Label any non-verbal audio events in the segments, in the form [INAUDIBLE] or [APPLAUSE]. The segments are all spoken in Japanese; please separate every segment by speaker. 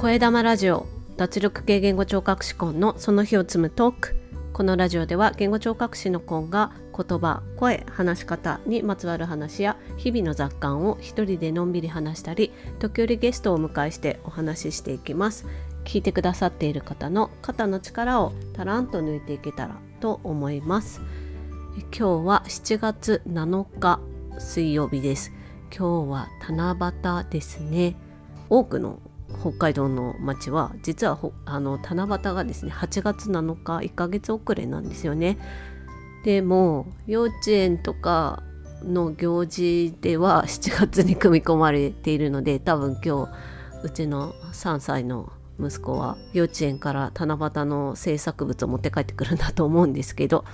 Speaker 1: 声玉ラジオ脱力系言語聴覚士コンのその日を積むトーク。このラジオでは言語聴覚士のコンが言葉声話し方にまつわる話や日々の雑感を一人でのんびり話したり時折ゲストをお迎えしてお話ししていきます。聞いてくださっている方の肩の力をたらんと抜いていけたらと思います。今日は7月7日水曜日です。今日は七夕ですね。多くの北海道の町は実はあの七夕がですね8月7日1ヶ月遅れなんですよね。でも幼稚園とかの行事では7月に組み込まれているので多分今日うちの3歳の息子は幼稚園から七夕の制作物を持って帰ってくるんだと思うんですけど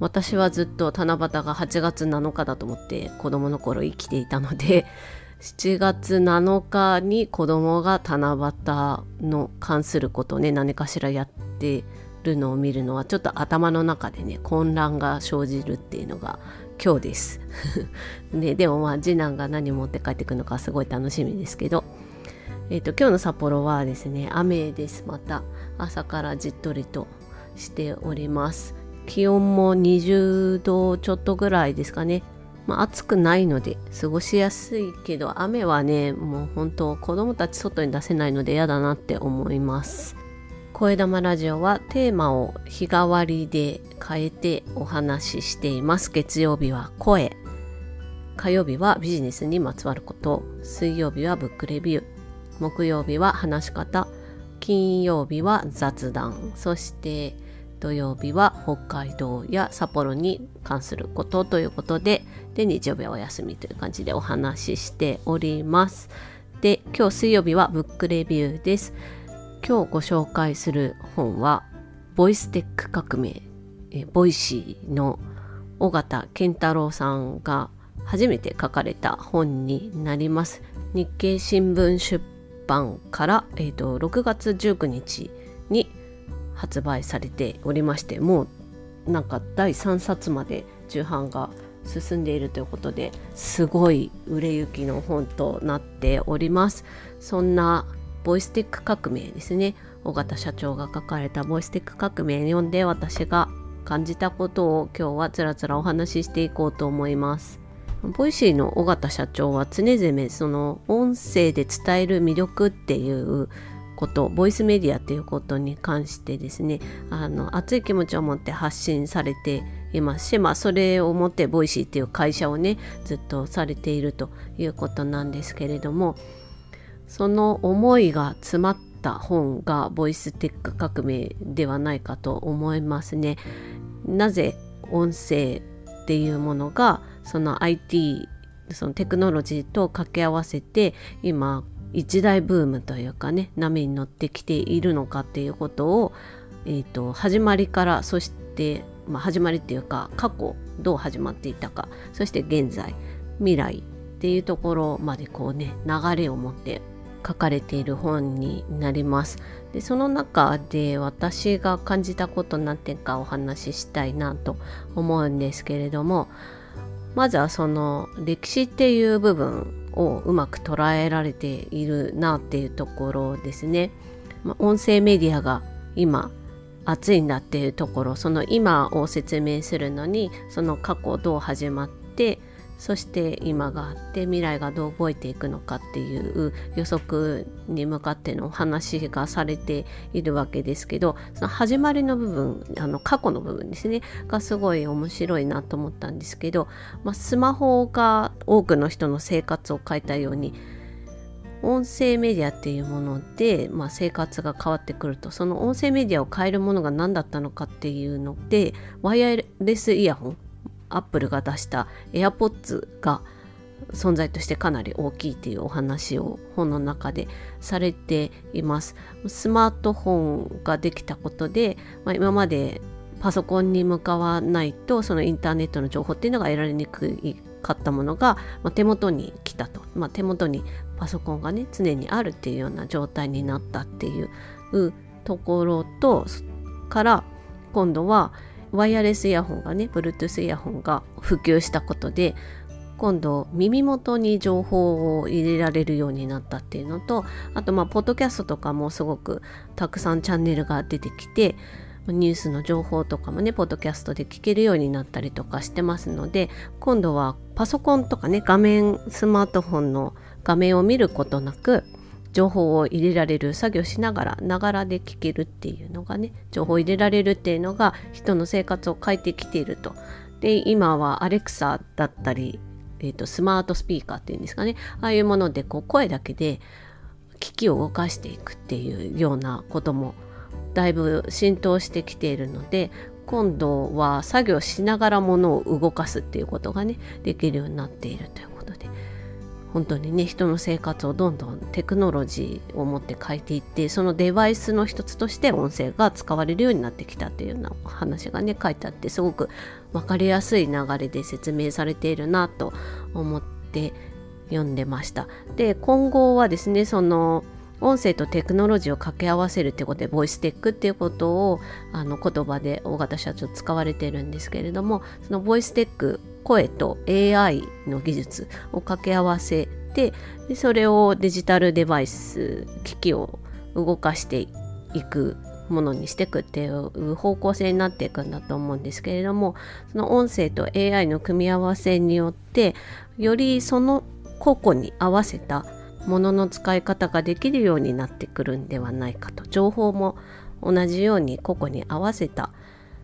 Speaker 1: 私はずっと七夕が8月7日だと思って子供の頃生きていたので7月7日に子供が七夕の関することをね何かしらやってるのを見るのはちょっと頭の中でね混乱が生じるっていうのが今日です。で [LAUGHS] でもまあ次男が何持って帰ってくるのかすごい楽しみですけど。えーと、今日の札幌はですね雨ですまた朝からじっとりとしております気温も20度ちょっとぐらいですかねまあ、暑くないので過ごしやすいけど雨はねもう本当子供たち外に出せないので嫌だなって思います。声玉ラジオはテーマを日替わりで変えてお話ししています。月曜日は声。火曜日はビジネスにまつわること。水曜日はブックレビュー。木曜日は話し方。金曜日は雑談。そして土曜日は北海道や札幌に関することということでで日曜日はお休みという感じでお話ししております。で今日水曜日はブックレビューです。今日ご紹介する本はボイステック革命え Voicy の緒方憲太郎さんが初めて書かれた本になります。日経新聞出版から、えーと、6月19日に発売されておりましてもうなんか第3冊まで重版が進んでいるということですごい売れ行きの本となっております。そんなボイステック革命ですね。尾形社長が書かれたボイステック革命読んで私が感じたことを今日はつらつらお話ししていこうと思います。 Voicy の緒方社長は常々その音声で伝える魅力っていうことボイスメディアっていうことに関してですねあの熱い気持ちを持って発信されていますし、まあ、それをもって Voicy っていう会社をねずっとされているということなんですけれどもその思いが詰まった本がボイステック革命ではないかと思いますね。なぜ音声っていうものがその IT そのテクノロジーと掛け合わせて今一大ブームというかね波に乗ってきているのかっていうことを、えーと、始まりからそして、まあ、始まりっていうか過去どう始まっていたかそして現在未来っていうところまでこうね流れを持って書かれている本になります。でその中で私が感じたこと何点かお話ししたいなと思うんですけれどもまずはその歴史っていう部分をうまく捉えられているなっていうところですね。まあ、音声メディアが今熱いんだっていうところその今を説明するのにその過去どう始まってそして今があって未来がどう動いていくのかっていう予測に向かってのお話がされているわけですけどその始まりの部分あの過去の部分ですねがすごい面白いなと思ったんですけど、まあ、スマホが多くの人の生活を変えたように音声メディアっていうもので、まあ、生活が変わってくるとその音声メディアを変えるものが何だったのかっていうのでワイヤレスイヤホンアップルが出した AirPods が存在としてかなり大きいというお話を本の中でされています。スマートフォンができたことで、まあ、今までパソコンに向かわないとそのインターネットの情報っていうのが得られにくいかったものが、まあ、手元に来たと、まあ、手元にパソコンがね常にあるっていうような状態になったっていうところとから今度はワイヤレスイヤホンがね Bluetooth イヤホンが普及したことで今度耳元に情報を入れられるようになったっていうのとあとまあポッドキャストとかもすごくたくさんチャンネルが出てきてニュースの情報とかもねポッドキャストで聞けるようになったりとかしてますので今度はパソコンとかね画面スマートフォンの画面を見ることなく情報を入れられる作業しながらながらで聞けるっていうのがね情報を入れられるっていうのが人の生活を変えてきていると。で今はアレクサだったり、えーと、スマートスピーカーっていうんですかねああいうものでこう声だけで機器を動かしていくっていうようなこともだいぶ浸透してきているので今度は作業しながらものを動かすっていうことがねできるようになっているということで本当にね人の生活をどんどんテクノロジーを持って変えていってそのデバイスの一つとして音声が使われるようになってきたっていうような話がね書いてあってすごく分かりやすい流れで説明されているなと思って読んでました。で今後はですねその音声とテクノロジーを掛け合わせるってことでボイステックっていうことをあの言葉で大型社長使われてるんですけれどもそのボイステック声と AI の技術を掛け合わせてでそれをデジタルデバイス機器を動かしていくものにしていくっていう方向性になっていくんだと思うんですけれどもその音声と AI の組み合わせによってよりその個々に合わせたものの使い方ができるようになってくるんではないかと。情報も同じように個々に合わせた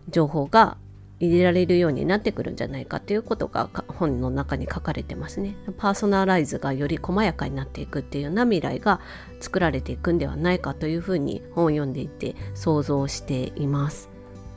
Speaker 1: 情報が入れられるようになってくるんじゃないかということが本の中に書かれてますね。パーソナライズがより細やかになっていくっていうような未来が作られていくんではないかというふうに本を読んでいて想像しています。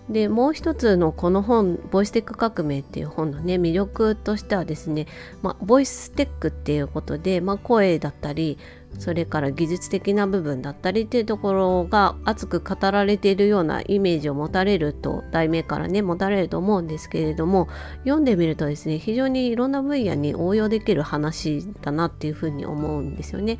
Speaker 1: でもう一つのこの本「ボイステック革命」っていう本のね魅力としてはですね、まあ、ボイステックっていうことで、まあ、声だったりそれから技術的な部分だったりっていうところが熱く語られているようなイメージを持たれると題名からね持たれると思うんですけれども読んでみるとですね非常にいろんな分野に応用できる話だなっていうふうに思うんですよね。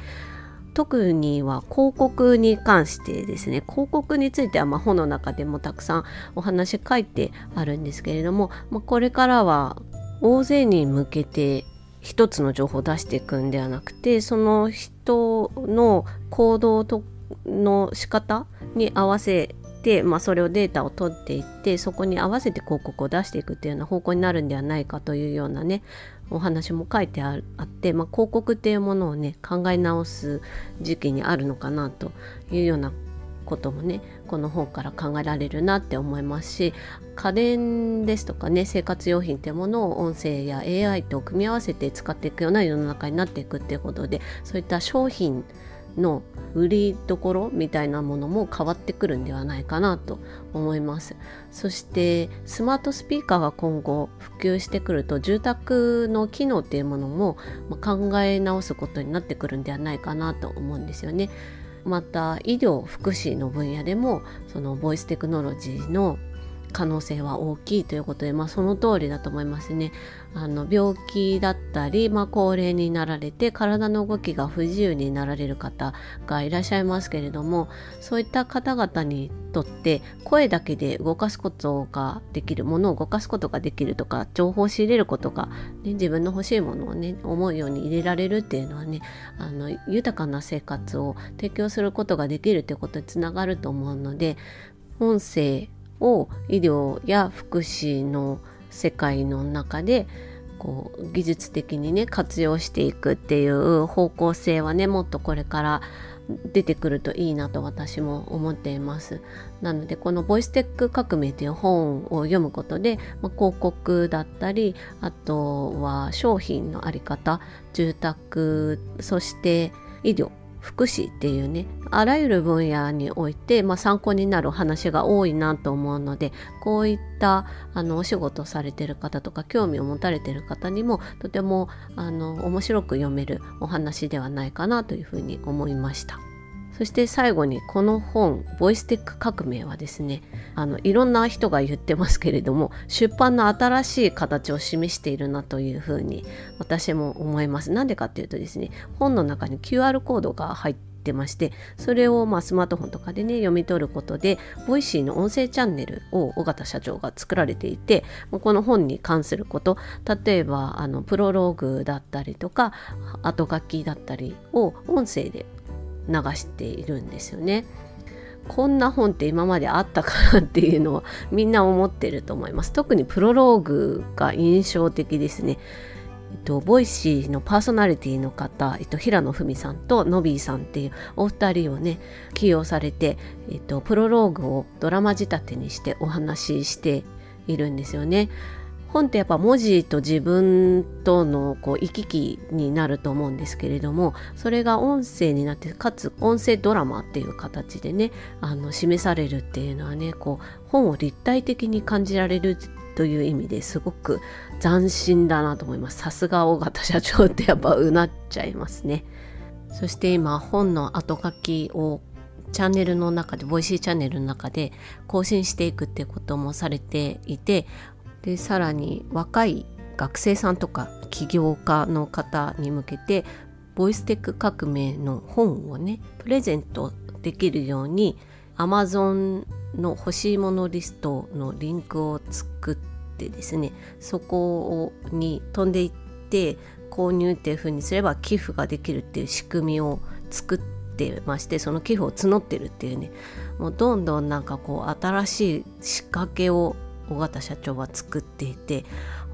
Speaker 1: 特には広告に関してですね広告についてはま本の中でもたくさんお話書いてあるんですけれども、まあ、これからは大勢に向けて一つの情報を出していくんではなくてその人の行動との仕方に合わせて、まあ、それをデータを取っていってそこに合わせて広告を出していくっていうような方向になるんではないかというようなねお話も書いてあって、まあ、広告っていうものをね考え直す時期にあるのかなというようなこともねこの本から考えられるなって思いますし家電ですとかね生活用品っていうものを音声や AI と組み合わせて使っていくような世の中になっていくっていうことでそういった商品の売りどころみたいなものも変わってくるんではないかなと思います。そしてスマートスピーカーが今後普及してくると住宅の機能っていうものも考え直すことになってくるんではないかなと思うんですよね。また医療福祉の分野でもそのボイステクノロジーの可能性は大きいということで、まあ、その通りだと思いますね。あの病気だったり、まあ、高齢になられて体の動きが不自由になられる方がいらっしゃいますけれどもそういった方々にとって声だけで動かすことができるものを動かすことができるとか情報を仕入れることが、ね、自分の欲しいものをね思うように入れられるっていうのはねあの豊かな生活を提供することができるということにつながると思うので音声を医療や福祉の世界の中でこう技術的にね活用していくっていう方向性はねもっとこれから出てくるといいなと私も思っています。なのでこの「ボイステック革命」という本を読むことで、まあ、広告だったりあとは商品の在り方住宅そして医療福祉っていうねあらゆる分野において、まあ、参考になるお話が多いなと思うのでこういったあのお仕事されてる方とか興味を持たれてる方にもとてもあの面白く読めるお話ではないかなというふうに思いました。そして最後にこの本「ボイステック革命」はですねあのいろんな人が言ってますけれども出版の新しい形を示しているなというふうに私も思います。なんでかっていうとですね本の中に QR コードが入っててましてそれをまスマートフォンとかでね読み取ることで Voicy の音声チャンネルを緒方社長が作られていてこの本に関すること例えばあのプロローグだったりとか後書きだったりを音声で流しているんですよね。こんな本って今まであったかなっていうのはみんな思ってると思います。特にプロローグが印象的ですね。えっと、 Voicy のパーソナリティの方、えっと、平野文さんとノビーさんっていうお二人をね起用されて、えっと、プロローグをドラマ仕立てにしてお話ししているんですよね。本ってやっぱ文字と自分とのこう行き来になると思うんですけれどもそれが音声になってかつ音声ドラマっていう形でねあの示されるっていうのはねこう本を立体的に感じられるという意味ですごく斬新だなと思います。さすが尾形社長ってやっぱうなっちゃいますね。そして今本の後書きをチャンネルの中で Voicy チャンネルの中で更新していくってこともされていてでさらに若い学生さんとか起業家の方に向けてボイステック革命の本をねプレゼントできるように Amazon の欲しいものリストのリンクを作ってですねそこに飛んでいって購入っていう風にすれば寄付ができるっていう仕組みを作ってましてその寄付を募ってるっていうねもうどんどんなんかこう新しい仕掛けを尾形社長は作っていて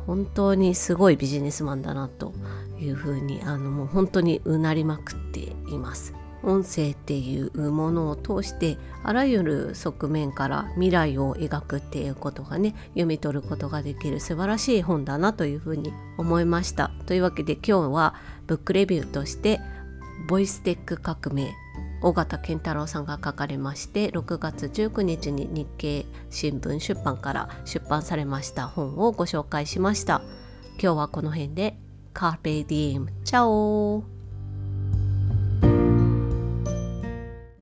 Speaker 1: 本当にすごいビジネスマンだなというふうにあのもう本当にうなりまくっています。音声っていうものを通してあらゆる側面から未来を描くっていうことがね読み取ることができる素晴らしい本だなというふうに思いましたというわけで今日はブックレビューとして「ボイステック革命」尾形健太郎さんが書かれまして6月19日に日経新聞出版から出版されました本をご紹介しました。今日はこの辺で。カーペディエムチャオ